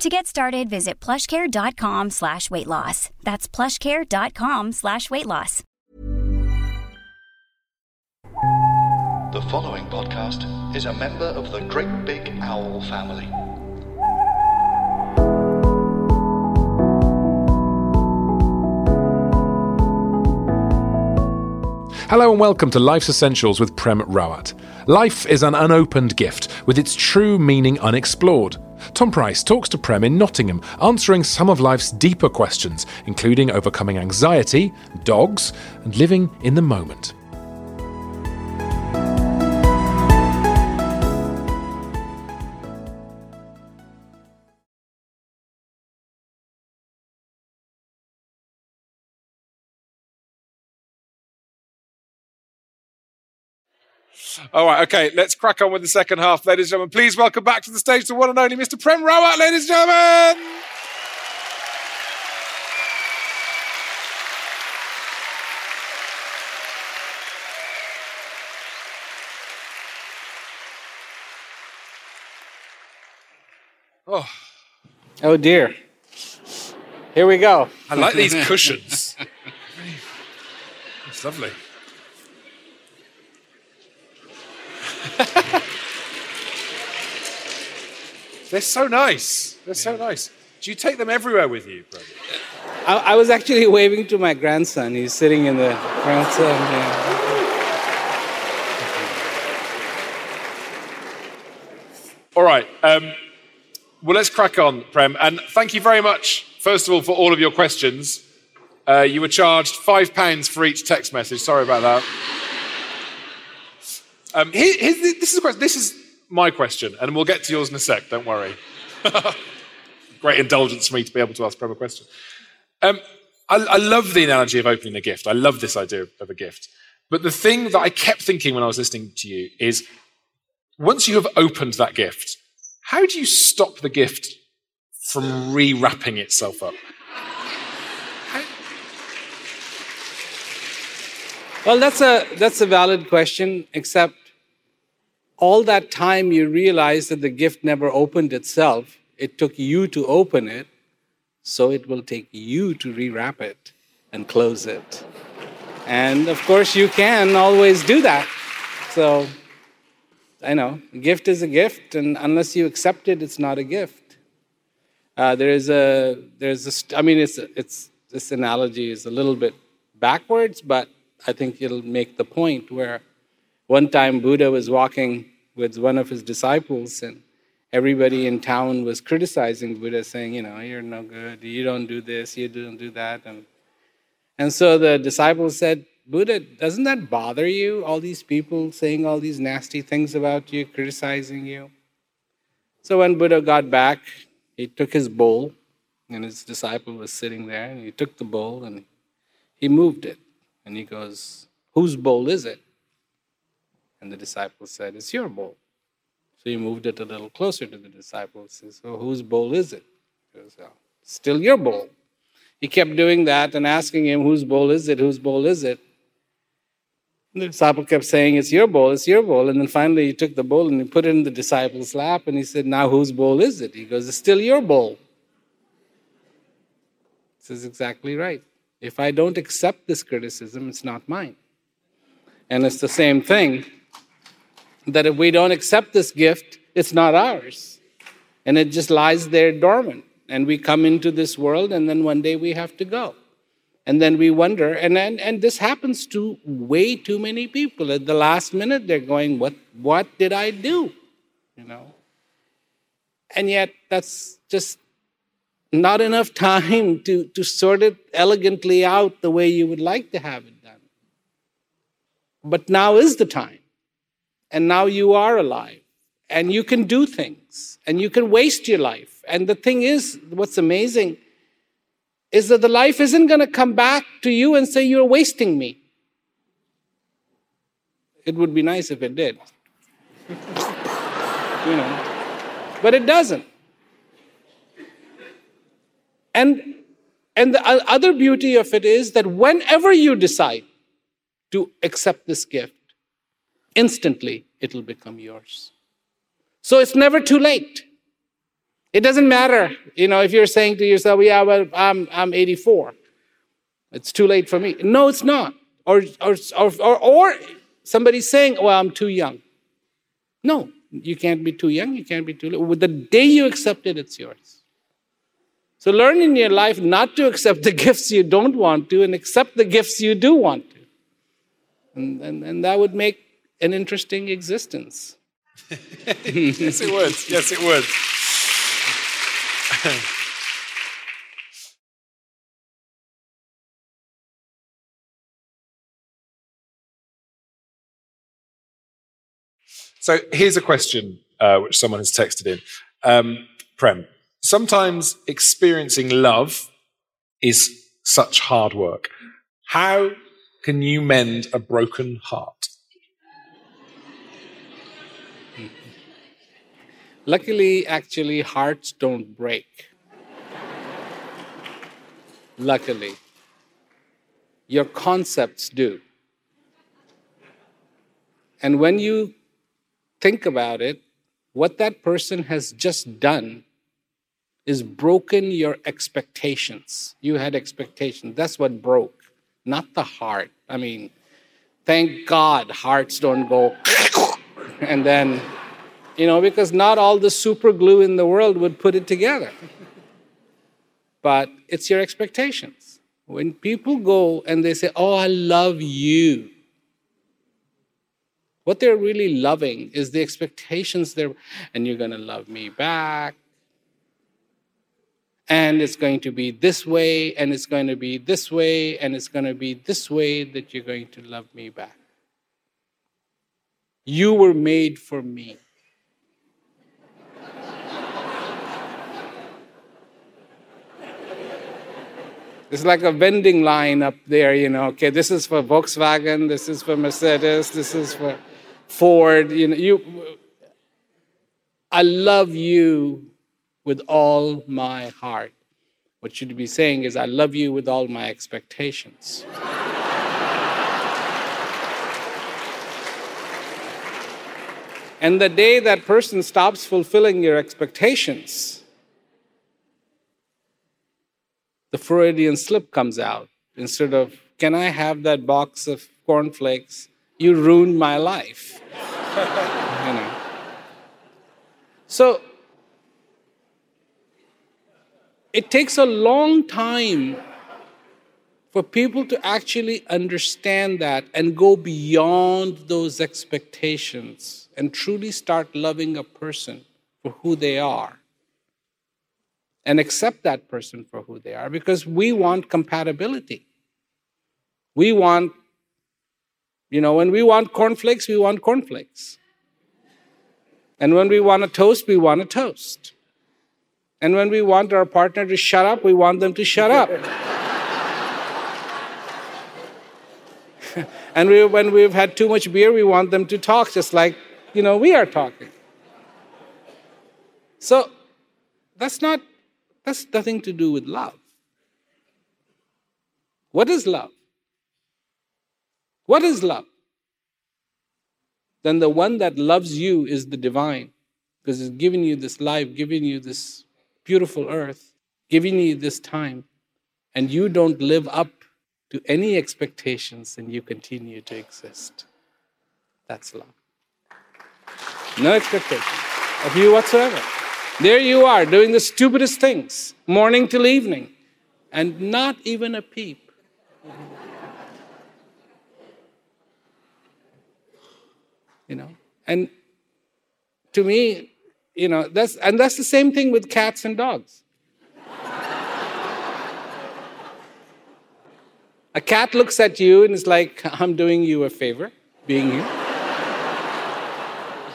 To get started, visit plushcare.com slash weight loss. That's plushcare.com slash weight loss. The following podcast is a member of the Great Big Owl family. Hello and welcome to Life's Essentials with Prem Rawat. Life is an unopened gift, with its true meaning unexplored. Tom Price talks to Prem in Nottingham, answering some of life's deeper questions, including overcoming anxiety, dogs, and living in the moment. All right, okay, let's crack on with the second half, ladies and gentlemen. Please welcome back to the stage the one and only Mr. Prem Rawat, ladies and gentlemen. Oh, Oh dear. Here we go. I like these cushions. It's lovely. They're so nice. They're so nice. Do you take them everywhere with you, brother? I, I was actually waving to my grandson. He's sitting in the grandson. Yeah. All right. Um, well, let's crack on, Prem. And thank you very much, first of all, for all of your questions. Uh, you were charged five pounds for each text message. Sorry about that. Um, here- this is question. This is my question, and we'll get to yours in a sec. Don't worry. Great indulgence for me to be able to ask Prem a question. Um, I, I love the analogy of opening a gift. I love this idea of a gift. But the thing that I kept thinking when I was listening to you is once you have opened that gift, how do you stop the gift from re-wrapping itself up? Well, that's a that's a valid question. Except all that time you realize that the gift never opened itself. It took you to open it, so it will take you to rewrap it and close it. And of course, you can always do that. So I know gift is a gift, and unless you accept it, it's not a gift. Uh, there is a there's a I mean it's it's this analogy is a little bit backwards, but I think it'll make the point where one time Buddha was walking with one of his disciples, and everybody in town was criticizing Buddha, saying, you know, you're no good, you don't do this, you don't do that, and and so the disciple said, Buddha, doesn't that bother you? All these people saying all these nasty things about you, criticizing you. So when Buddha got back, he took his bowl, and his disciple was sitting there, and he took the bowl and he moved it. And he goes, Whose bowl is it? And the disciple said, It's your bowl. So he moved it a little closer to the disciple says, So whose bowl is it? He goes, "Oh, Still your bowl. He kept doing that and asking him, Whose bowl is it? Whose bowl is it? The disciple kept saying, It's your bowl, it's your bowl. And then finally he took the bowl and he put it in the disciple's lap and he said, Now whose bowl is it? He goes, It's still your bowl. This is exactly right. If I don't accept this criticism, it's not mine. And it's the same thing that if we don't accept this gift, it's not ours. And it just lies there dormant. And we come into this world, and then one day we have to go. And then we wonder, and, and, and this happens to way too many people. At the last minute, they're going, What, what did I do? You know? And yet, that's just not enough time to, to sort it elegantly out the way you would like to have it done. But now is the time. And now you are alive. And you can do things. And you can waste your life. And the thing is, what's amazing, is that the life isn't going to come back to you and say, You're wasting me. It would be nice if it did. you know. But it doesn't. And, and the other beauty of it is that whenever you decide to accept this gift, instantly it'll become yours. So it's never too late. It doesn't matter, you know, if you're saying to yourself, yeah, well, I'm, I'm 84. It's too late for me. No, it's not. Or, or, or, or, somebody's saying, well, I'm too young. No, you can't be too young. You can't be too late. The day you accept it, it's yours. So learn in your life not to accept the gifts you don't want to and accept the gifts you do want to. And, and, and that would make an interesting existence. yes, it would. Yes, it would. so here's a question uh, which someone has texted in. Um, Prem, sometimes experiencing love is such hard work. How can you mend a broken heart? Luckily, actually, hearts don't break. Luckily. Your concepts do. And when you think about it, what that person has just done is broken your expectations. You had expectations. That's what broke, not the heart. I mean, thank God hearts don't go and then you know, because not all the super glue in the world would put it together. But it's your expectations. When people go and they say, Oh, I love you, what they're really loving is the expectations there, and you're going to love me back. And it's going to be this way, and it's going to be this way, and it's going to be this way that you're going to love me back. You were made for me. It's like a vending line up there, you know. Okay, this is for Volkswagen, this is for Mercedes, this is for Ford. You know, you. I love you with all my heart. What you'd be saying is, I love you with all my expectations. and the day that person stops fulfilling your expectations, the Freudian slip comes out. Instead of, can I have that box of cornflakes? You ruined my life. you know. So it takes a long time for people to actually understand that and go beyond those expectations and truly start loving a person for who they are and accept that person for who they are because we want compatibility. We want, you know, when we want cornflakes, we want cornflakes. And when we want a toast, we want a toast. And when we want our partner to shut up, we want them to shut up. and we, when we've had too much beer, we want them to talk just like, you know, we are talking. So that's not that's nothing to do with love. What is love? What is love? Then the one that loves you is the divine because it's giving you this life, giving you this beautiful earth, giving you this time, and you don't live up to any expectations and you continue to exist. That's love. No expectations of you whatsoever. There you are doing the stupidest things, morning till evening, and not even a peep. you know, and to me, you know, that's and that's the same thing with cats and dogs. a cat looks at you and is like, I'm doing you a favor being here.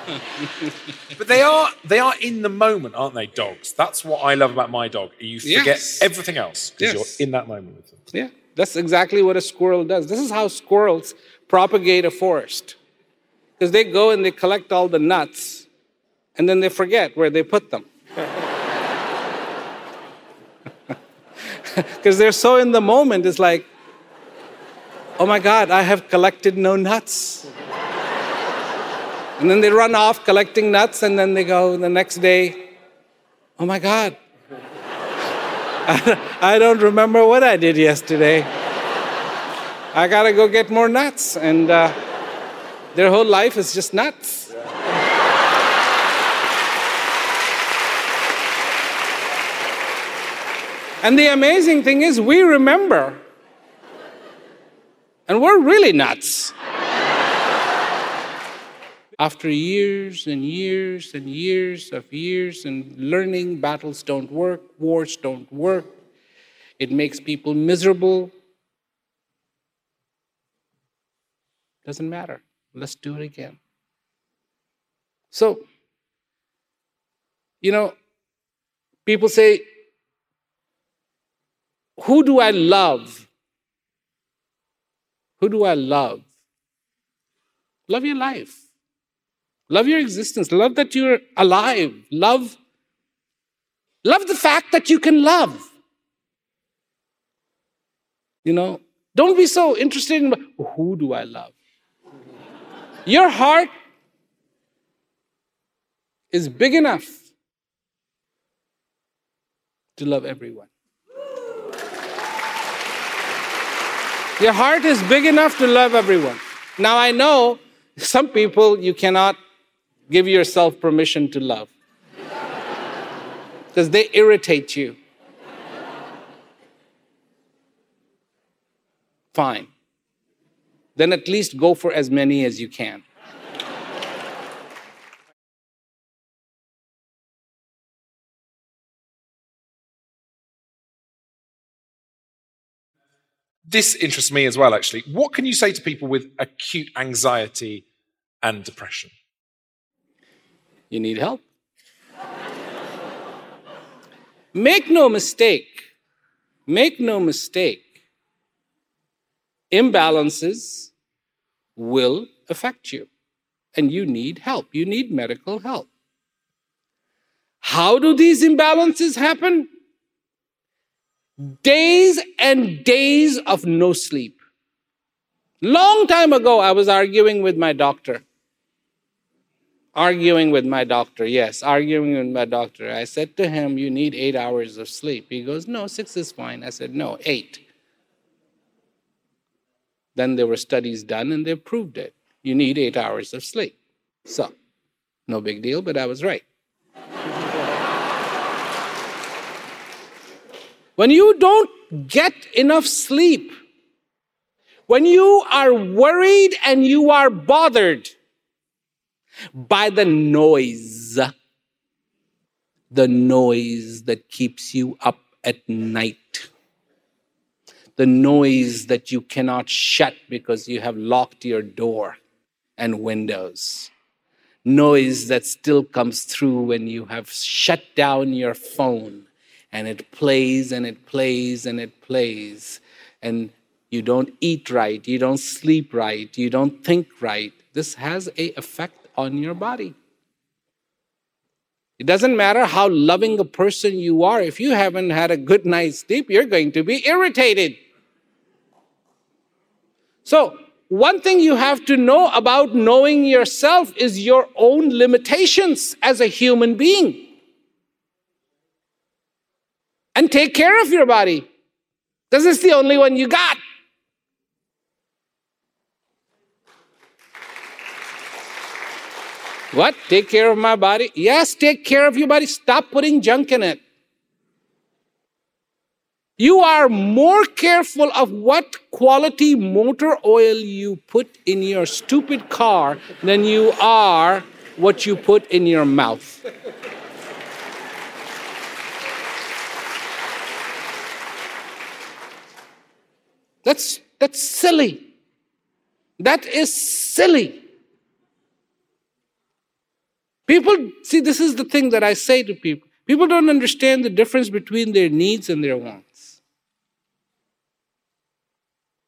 but they are they are in the moment, aren't they? Dogs. That's what I love about my dog. You forget Yes. everything else because Yes. you're in that moment with them. Yeah, that's exactly what a squirrel does. This is how squirrels propagate a forest. Because they go and they collect all the nuts, and then they forget where they put them. Because they're so in the moment, it's like, oh my God, I have collected no nuts. And then they run off collecting nuts, and then they go the next day, oh my God, I don't remember what I did yesterday. I gotta go get more nuts. And uh, their whole life is just nuts. And the amazing thing is, we remember. And we're really nuts. After years and years and years of years and learning, battles don't work, wars don't work, it makes people miserable. Doesn't matter. Let's do it again. So, you know, people say, Who do I love? Who do I love? Love your life. Love your existence. Love that you're alive. Love, love the fact that you can love. You know, don't be so interested in who do I love. Your heart is big enough to love everyone. Your heart is big enough to love everyone. Now, I know some people you cannot give yourself permission to love because they irritate you. Fine. Then at least go for as many as you can. This interests me as well, actually. What can you say to people with acute anxiety and depression? You need help. Make no mistake, make no mistake, imbalances will affect you, and you need help. You need medical help. How do these imbalances happen? Days and days of no sleep. Long time ago, I was arguing with my doctor. Arguing with my doctor, yes, arguing with my doctor. I said to him, You need eight hours of sleep. He goes, No, six is fine. I said, No, eight. Then there were studies done and they proved it. You need eight hours of sleep. So, no big deal, but I was right. when you don't get enough sleep, when you are worried and you are bothered by the noise, the noise that keeps you up at night, the noise that you cannot shut because you have locked your door and windows, noise that still comes through when you have shut down your phone and it plays and it plays and it plays. And you don't eat right you don't sleep right you don't think right. This has a effect on your body. It doesn't matter how loving a person you are. If you haven't had a good night's sleep you're going to be irritated. So one thing you have to know about knowing yourself is your own limitations as a human being. And take care of your body. Because it's the only one you got. What? Take care of my body? Yes, take care of your body. Stop putting junk in it. You are more careful of what quality motor oil you put in your stupid car than you are what you put in your mouth. That's, that's silly. That is silly. People, see, this is the thing that I say to people. People don't understand the difference between their needs and their wants.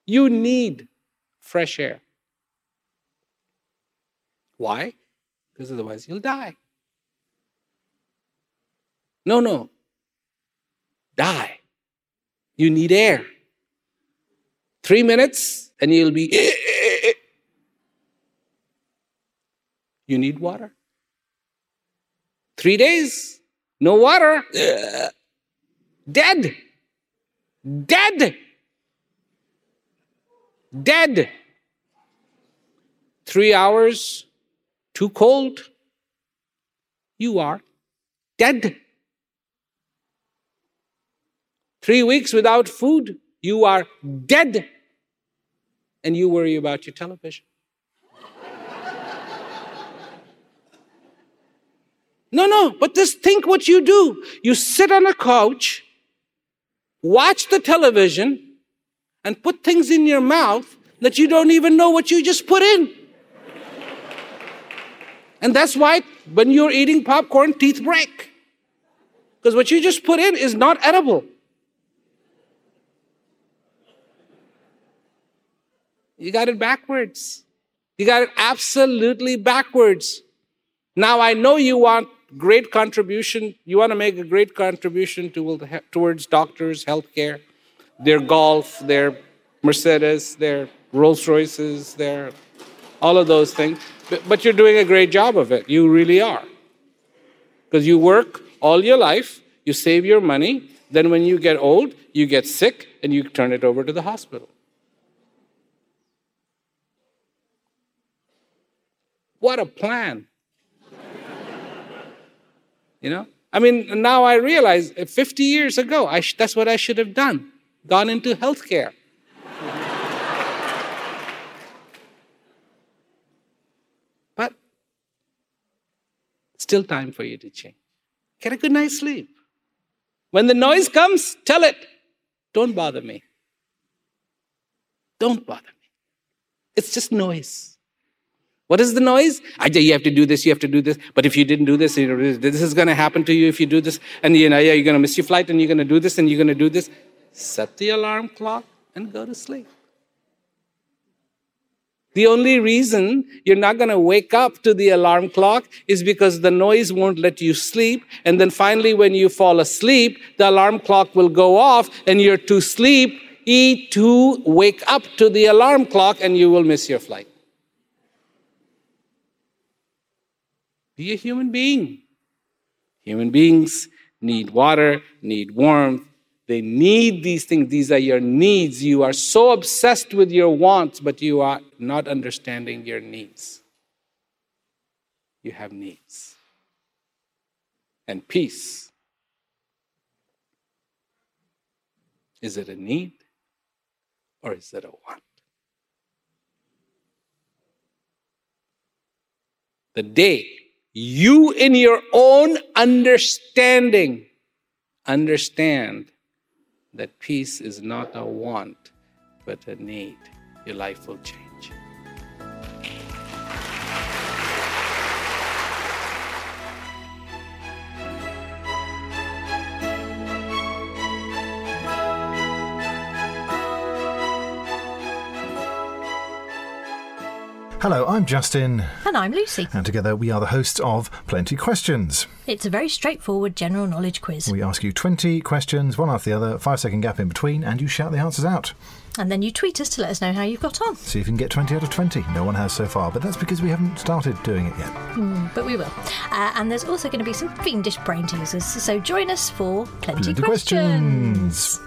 You need fresh air. Why? Because otherwise you'll die. No, no. Die. You need air. Three minutes and you'll be. You need water. Three days, no water. Dead. Dead. Dead. Three hours, too cold. You are dead. Three weeks without food, you are dead. And you worry about your television. No, no, but just think what you do. You sit on a couch, watch the television, and put things in your mouth that you don't even know what you just put in. And that's why when you're eating popcorn, teeth break. Because what you just put in is not edible. You got it backwards. You got it absolutely backwards. Now I know you want great contribution. You want to make a great contribution to, towards doctors, healthcare, their golf, their Mercedes, their Rolls Royces, their all of those things. But, but you're doing a great job of it. You really are. Because you work all your life, you save your money, then when you get old, you get sick, and you turn it over to the hospital. What a plan. You know? I mean, now I realize uh, 50 years ago, sh- that's what I should have done gone into healthcare. but still time for you to change. Get a good night's sleep. When the noise comes, tell it, don't bother me. Don't bother me. It's just noise. What is the noise? I, you have to do this, you have to do this. But if you didn't do this, this is going to happen to you if you do this. And you know, yeah, you're going to miss your flight and you're going to do this and you're going to do this. Set the alarm clock and go to sleep. The only reason you're not going to wake up to the alarm clock is because the noise won't let you sleep. And then finally, when you fall asleep, the alarm clock will go off and you're to sleep, E to wake up to the alarm clock and you will miss your flight. Be a human being. Human beings need water, need warmth. They need these things. These are your needs. You are so obsessed with your wants, but you are not understanding your needs. You have needs. And peace. Is it a need or is it a want? The day you, in your own understanding, understand that peace is not a want, but a need. Your life will change. Hello, I'm Justin. And I'm Lucy. And together we are the hosts of Plenty Questions. It's a very straightforward general knowledge quiz. We ask you 20 questions, one after the other, five second gap in between, and you shout the answers out. And then you tweet us to let us know how you've got on. See if you can get 20 out of 20. No one has so far, but that's because we haven't started doing it yet. Mm, but we will. Uh, and there's also going to be some fiendish brain teasers, so join us for Plenty, Plenty questions. questions.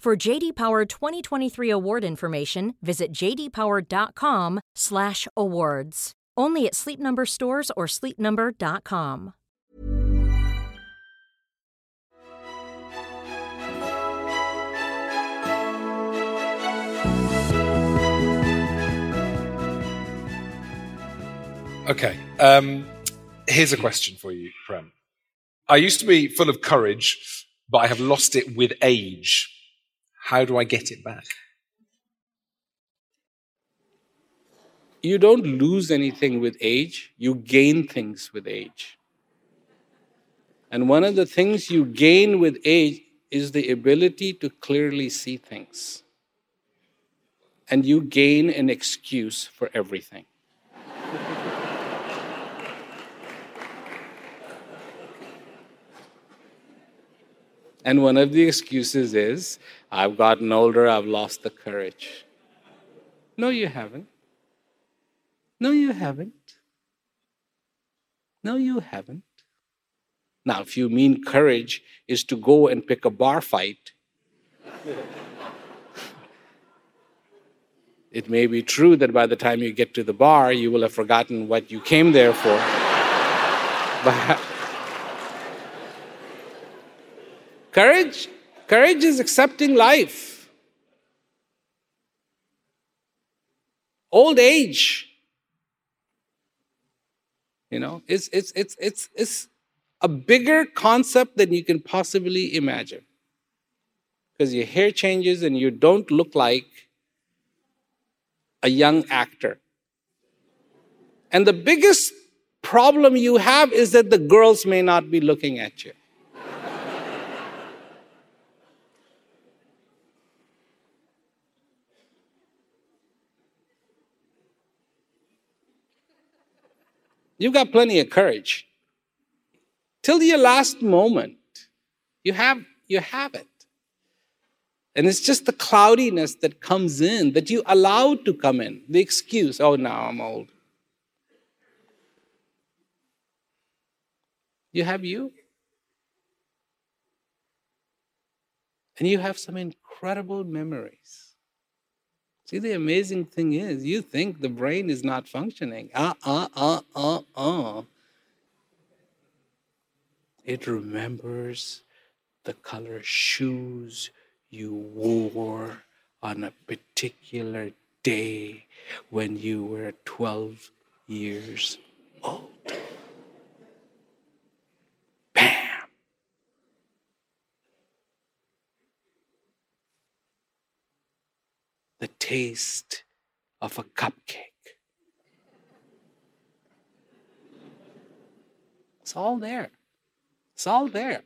For JD Power 2023 award information, visit jdpower.com/awards. Only at Sleep Number stores or sleepnumber.com. Okay. Um, here's a question for you, Prem. I used to be full of courage, but I have lost it with age. How do I get it back? You don't lose anything with age, you gain things with age. And one of the things you gain with age is the ability to clearly see things. And you gain an excuse for everything. And one of the excuses is, I've gotten older, I've lost the courage. No, you haven't. No, you haven't. No, you haven't. Now, if you mean courage is to go and pick a bar fight, it may be true that by the time you get to the bar, you will have forgotten what you came there for. but Courage, courage is accepting life. Old age, you know, it's, it's, it's, it's, it's a bigger concept than you can possibly imagine. Because your hair changes and you don't look like a young actor. And the biggest problem you have is that the girls may not be looking at you. You've got plenty of courage. Till your last moment, you have, you have it. And it's just the cloudiness that comes in that you allow to come in. The excuse, oh, now I'm old. You have you. And you have some incredible memories. See, the amazing thing is, you think the brain is not functioning. Uh, uh, uh, uh, uh. It remembers the color shoes you wore on a particular day when you were 12 years old. the taste of a cupcake. It's all there. It's all there.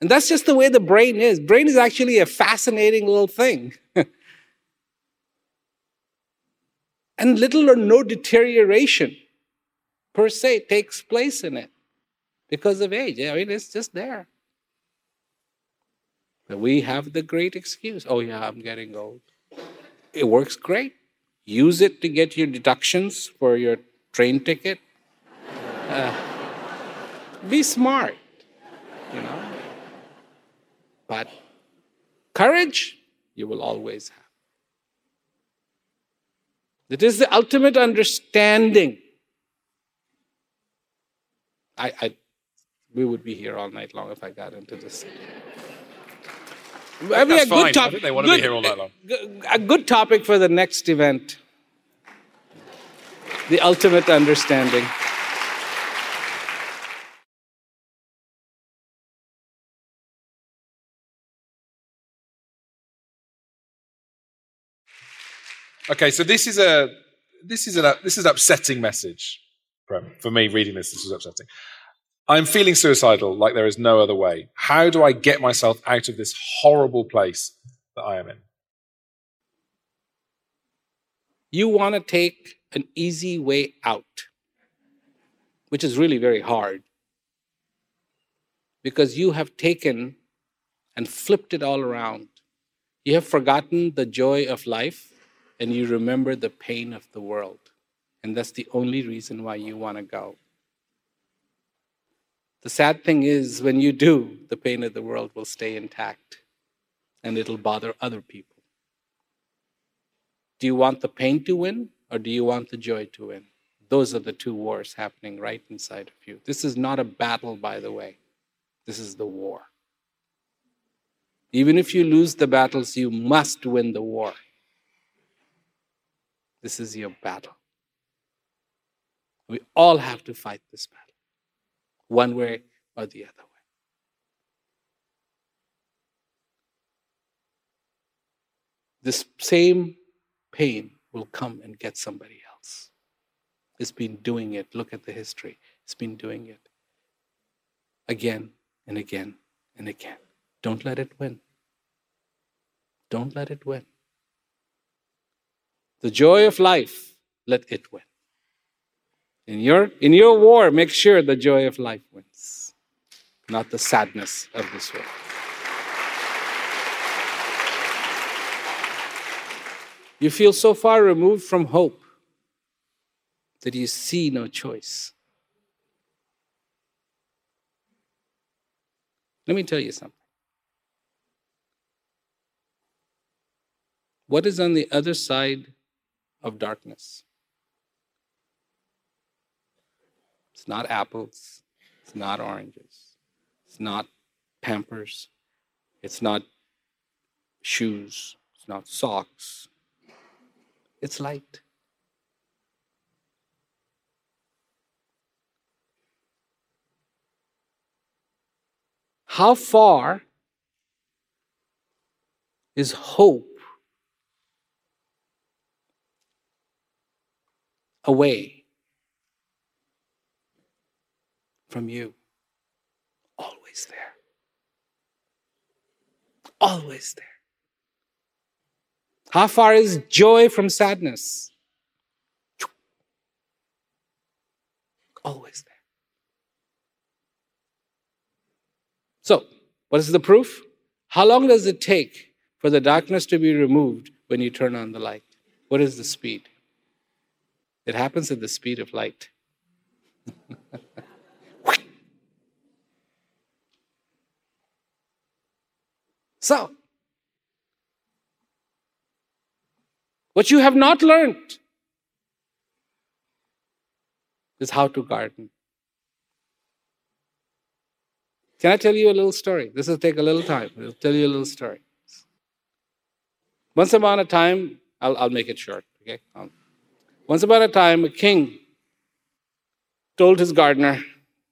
And that's just the way the brain is. Brain is actually a fascinating little thing. and little or no deterioration per se takes place in it because of age. I mean, it's just there. We have the great excuse oh, yeah, I'm getting old. It works great. Use it to get your deductions for your train ticket. Uh, be smart, you know. But courage, you will always have. It is the ultimate understanding. I, I, we would be here all night long if I got into this. I mean, That's a good topic. They want to be here all night long. A good topic for the next event. The ultimate understanding. Okay, so this is a this is an this is an upsetting message for me. Reading this, this is upsetting. I'm feeling suicidal like there is no other way. How do I get myself out of this horrible place that I am in. You want to take an easy way out, which is really very hard because you have taken and flipped it all around. You have forgotten the joy of life and you remember the pain of the world. And that's the only reason why you want to go. The sad thing is, when you do, the pain of the world will stay intact and it'll bother other people. Do you want the pain to win or do you want the joy to win? Those are the two wars happening right inside of you. This is not a battle, by the way. This is the war. Even if you lose the battles, you must win the war. This is your battle. We all have to fight this battle, one way or the other way. This same pain will come and get somebody else. It's been doing it. Look at the history. It's been doing it again and again and again. Don't let it win. Don't let it win. The joy of life, let it win. In your, in your war, make sure the joy of life wins, not the sadness of this world. You feel so far removed from hope that you see no choice. Let me tell you something. What is on the other side of darkness? It's not apples, it's not oranges, it's not pampers, it's not shoes, it's not socks, it's light. How far is hope away from you? Always there. Always there. How far is joy from sadness? Always there. So, what is the proof? How long does it take for the darkness to be removed when you turn on the light? What is the speed? It happens at the speed of light. So, what you have not learned is how to garden. Can I tell you a little story? This will take a little time. I'll tell you a little story. Once upon a time, I'll, I'll make it short, okay? Um, once upon a time, a king told his gardener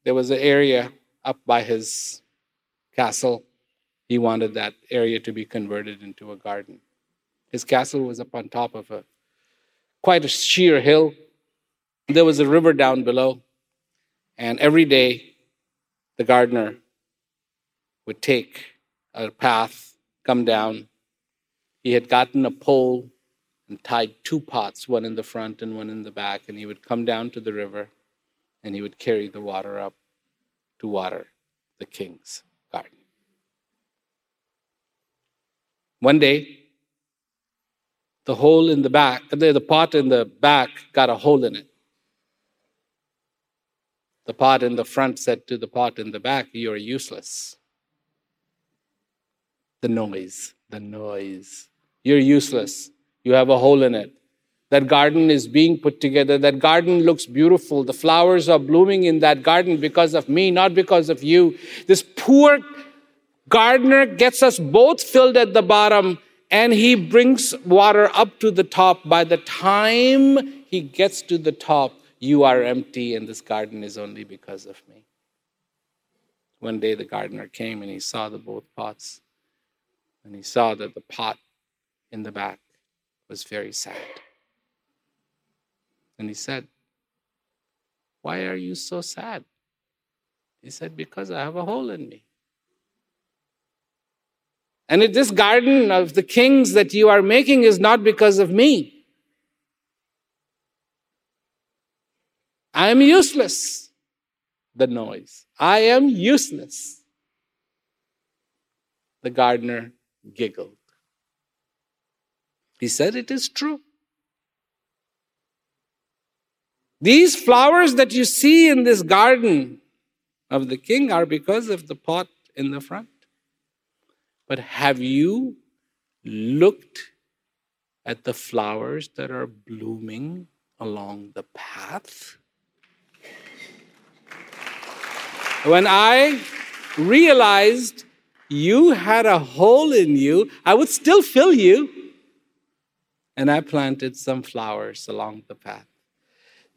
there was an area up by his castle. He wanted that area to be converted into a garden. His castle was up on top of a quite a sheer hill. There was a river down below, and every day the gardener would take a path, come down. He had gotten a pole and tied two pots, one in the front and one in the back, and he would come down to the river and he would carry the water up to water the king's garden. One day, the hole in the back, the, the pot in the back got a hole in it. The pot in the front said to the pot in the back, You're useless the noise, the noise. You're useless. You have a hole in it. That garden is being put together. That garden looks beautiful. The flowers are blooming in that garden because of me, not because of you. This poor gardener gets us both filled at the bottom and he brings water up to the top. By the time he gets to the top, you are empty and this garden is only because of me. One day the gardener came and he saw the both pots and he saw that the pot in the back was very sad. And he said, Why are you so sad? He said, Because I have a hole in me. And if this garden of the kings that you are making is not because of me, I am useless. The noise. I am useless. The gardener giggled. He said, It is true. These flowers that you see in this garden of the king are because of the pot in the front. But have you looked at the flowers that are blooming along the path? When I realized you had a hole in you, I would still fill you. And I planted some flowers along the path.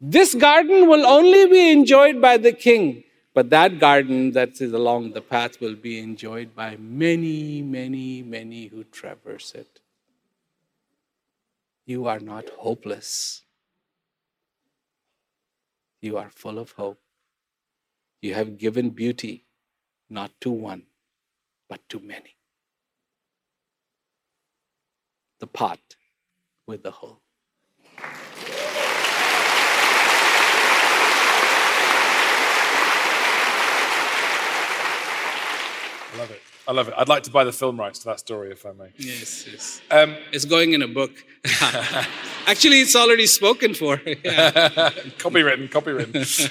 This garden will only be enjoyed by the king, but that garden that is along the path will be enjoyed by many, many, many who traverse it. You are not hopeless. You are full of hope. You have given beauty not to one, but to many. The pot with the hole. I love it. I love it. I'd like to buy the film rights to that story, if I may. Yes, yes. Um, It's going in a book. Actually, it's already spoken for. Yeah. copywritten, copywritten.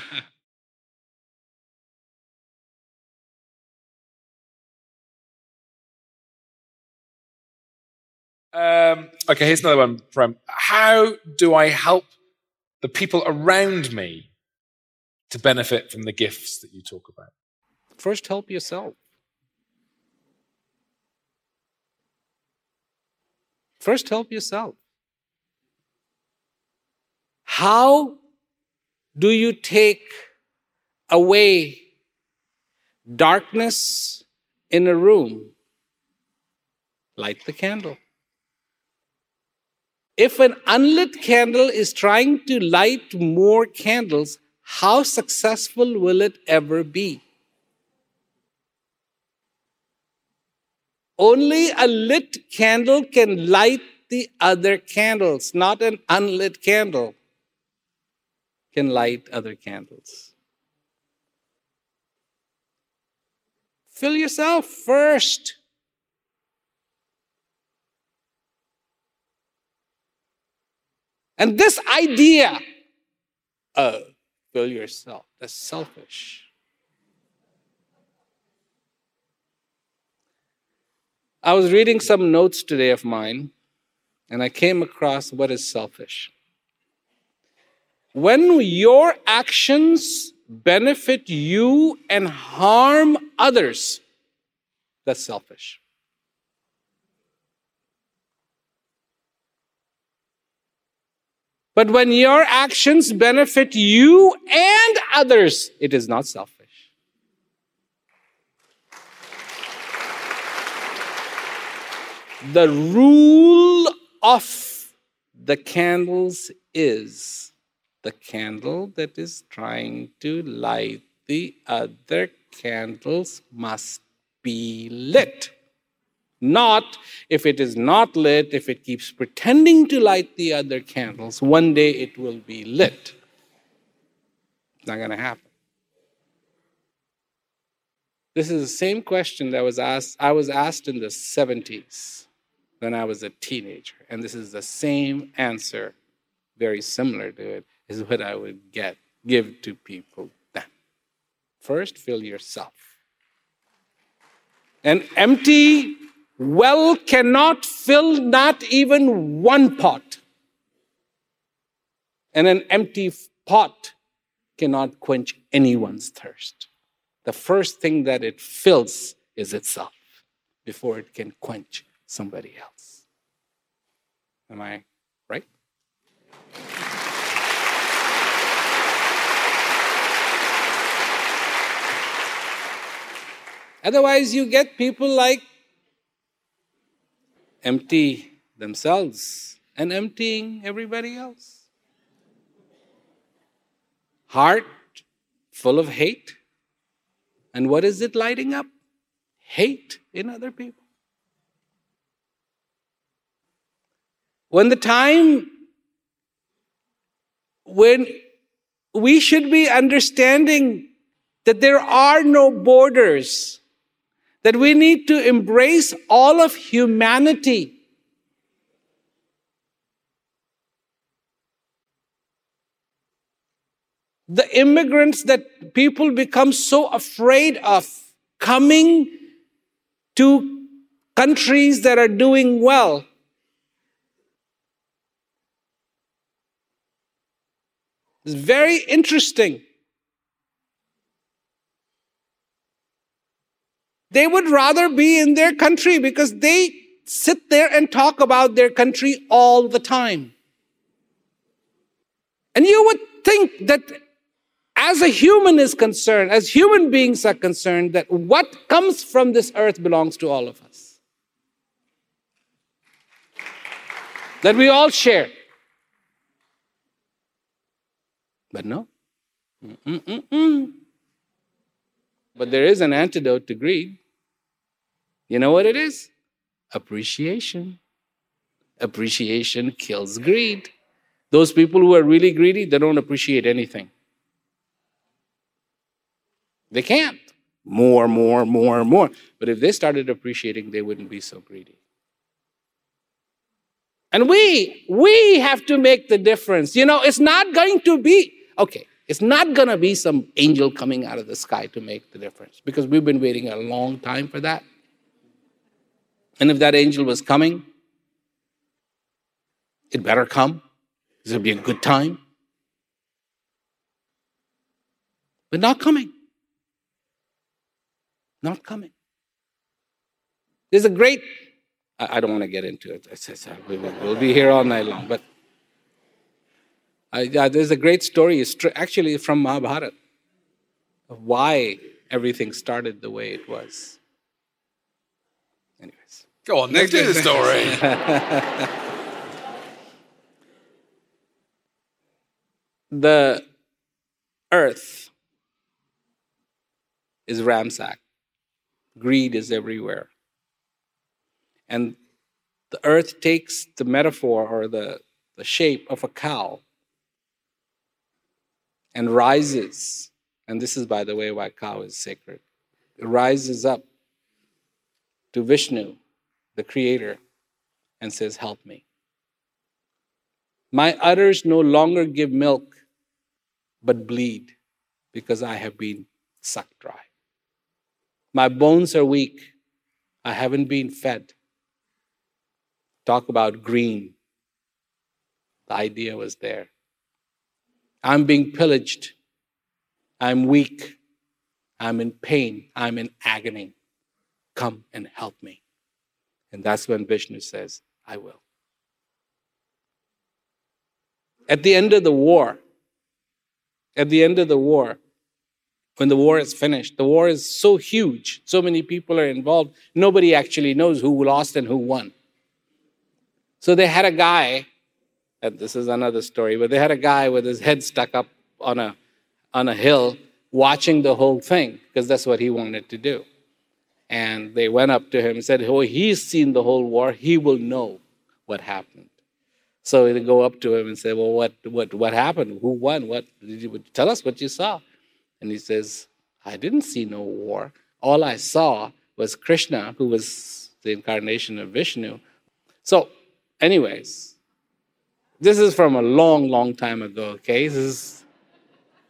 um, okay, here's another one from How do I help the people around me to benefit from the gifts that you talk about? First, help yourself. First, help yourself. How do you take away darkness in a room? Light the candle. If an unlit candle is trying to light more candles, how successful will it ever be? Only a lit candle can light the other candles, not an unlit candle can light other candles. Fill yourself first. And this idea, oh, fill yourself, that's selfish. I was reading some notes today of mine, and I came across what is selfish. When your actions benefit you and harm others, that's selfish. But when your actions benefit you and others, it is not selfish. The rule of the candles is the candle that is trying to light the other candles must be lit. Not if it is not lit, if it keeps pretending to light the other candles, one day it will be lit. It's not going to happen. This is the same question that was asked I was asked in the 70s when I was a teenager. And this is the same answer, very similar to it, is what I would get, give to people then. First, fill yourself. An empty well cannot fill not even one pot. And an empty pot cannot quench anyone's thirst. The first thing that it fills is itself before it can quench somebody else. Am I right? Otherwise, you get people like empty themselves and emptying everybody else. Heart full of hate. And what is it lighting up? Hate in other people. When the time when we should be understanding that there are no borders, that we need to embrace all of humanity. The immigrants that people become so afraid of coming to countries that are doing well. It's very interesting. They would rather be in their country because they sit there and talk about their country all the time. And you would think that as a human is concerned, as human beings are concerned, that what comes from this earth belongs to all of us. That we all share. But no. Mm-mm-mm. But there is an antidote to greed. You know what it is? Appreciation. Appreciation kills greed. Those people who are really greedy, they don't appreciate anything. They can't. More, more, more, more. But if they started appreciating, they wouldn't be so greedy. And we, we have to make the difference. You know, it's not going to be, okay, it's not going to be some angel coming out of the sky to make the difference because we've been waiting a long time for that. And if that angel was coming, it better come. This would be a good time. But not coming. Not coming. There's a great, I don't want to get into it. We'll be here all night long. But yeah, there's a great story, actually from Mahabharata, of why everything started the way it was. Anyways. Go on, next the story. the earth is ransacked. Greed is everywhere. And the earth takes the metaphor or the, the shape of a cow and rises. And this is, by the way, why cow is sacred. It rises up to Vishnu, the creator, and says, Help me. My udders no longer give milk, but bleed because I have been sucked dry. My bones are weak. I haven't been fed. Talk about green. The idea was there. I'm being pillaged. I'm weak. I'm in pain. I'm in agony. Come and help me. And that's when Vishnu says, I will. At the end of the war, at the end of the war, when the war is finished. The war is so huge, so many people are involved, nobody actually knows who lost and who won. So they had a guy, and this is another story, but they had a guy with his head stuck up on a, on a hill watching the whole thing, because that's what he wanted to do. And they went up to him and said, Oh, he's seen the whole war, he will know what happened. So they go up to him and say, Well, what, what, what happened? Who won? What you tell us what you saw? And he says, I didn't see no war. All I saw was Krishna, who was the incarnation of Vishnu. So, anyways, this is from a long, long time ago, okay? This is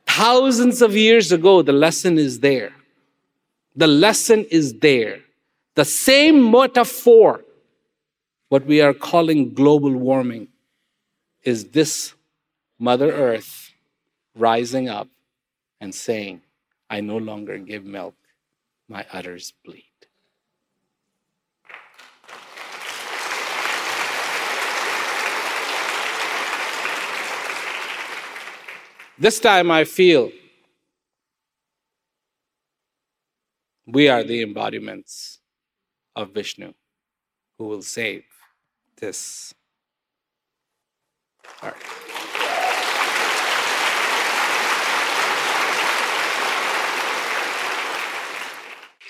thousands of years ago. The lesson is there. The lesson is there. The same metaphor, what we are calling global warming, is this Mother Earth rising up and saying, I no longer give milk, my udders bleed. This time I feel we are the embodiments of Vishnu who will save this. All right.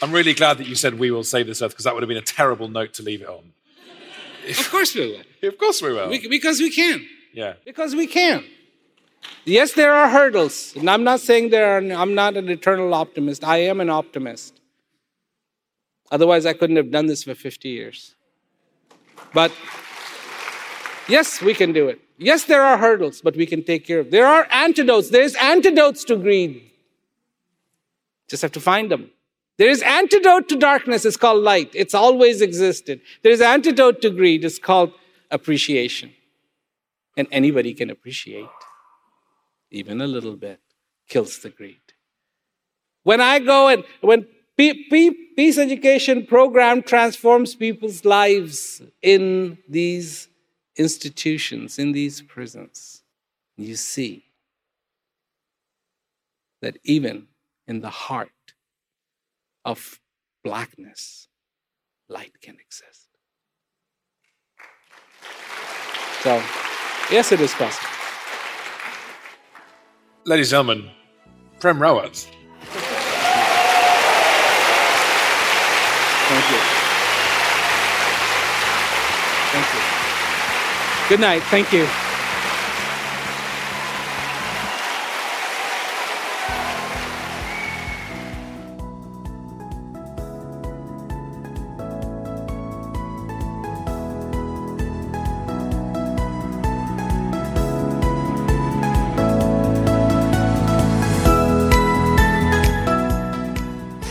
I'm really glad that you said we will save this earth because that would have been a terrible note to leave it on. Of course we will. Of course we will. We- because we can. yeah. Because we can. Yes, there are hurdles. And I'm not saying there are, I'm not an eternal optimist. I am an optimist. Otherwise, I couldn't have done this for 50 years. But yes, we can do it. Yes, there are hurdles, but we can take care of. There are antidotes. There's antidotes to greed. Just have to find them. There is antidote to darkness. It's called light. It's always existed. There is antidote to greed. It's called appreciation. And anybody can appreciate. Even a little bit kills the greed. When I go and when Pe- Pe- peace education program transforms people's lives in these institutions, in these prisons, you see that even in the heart of blackness, light can exist. So, yes, it is possible. Ladies and gentlemen, Prem Rawat. Thank you. Thank you. Good night. Thank you.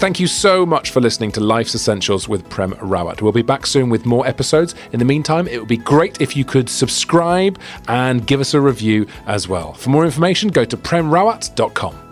Thank you so much for listening to Life's Essentials with Prem Rawat. We'll be back soon with more episodes. In the meantime, it would be great if you could subscribe and give us a review as well. For more information, go to premrawat.com.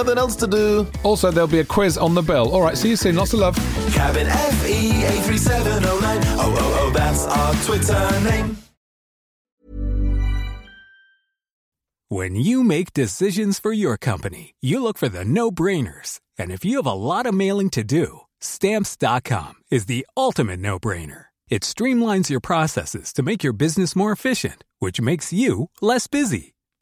nothing else to do. Also, there'll be a quiz on the bill. All right, see you soon. Lots of love. Cabin FE 83709. Oh, oh, oh, that's our Twitter name. When you make decisions for your company, you look for the no brainers. And if you have a lot of mailing to do, stamps.com is the ultimate no brainer. It streamlines your processes to make your business more efficient, which makes you less busy.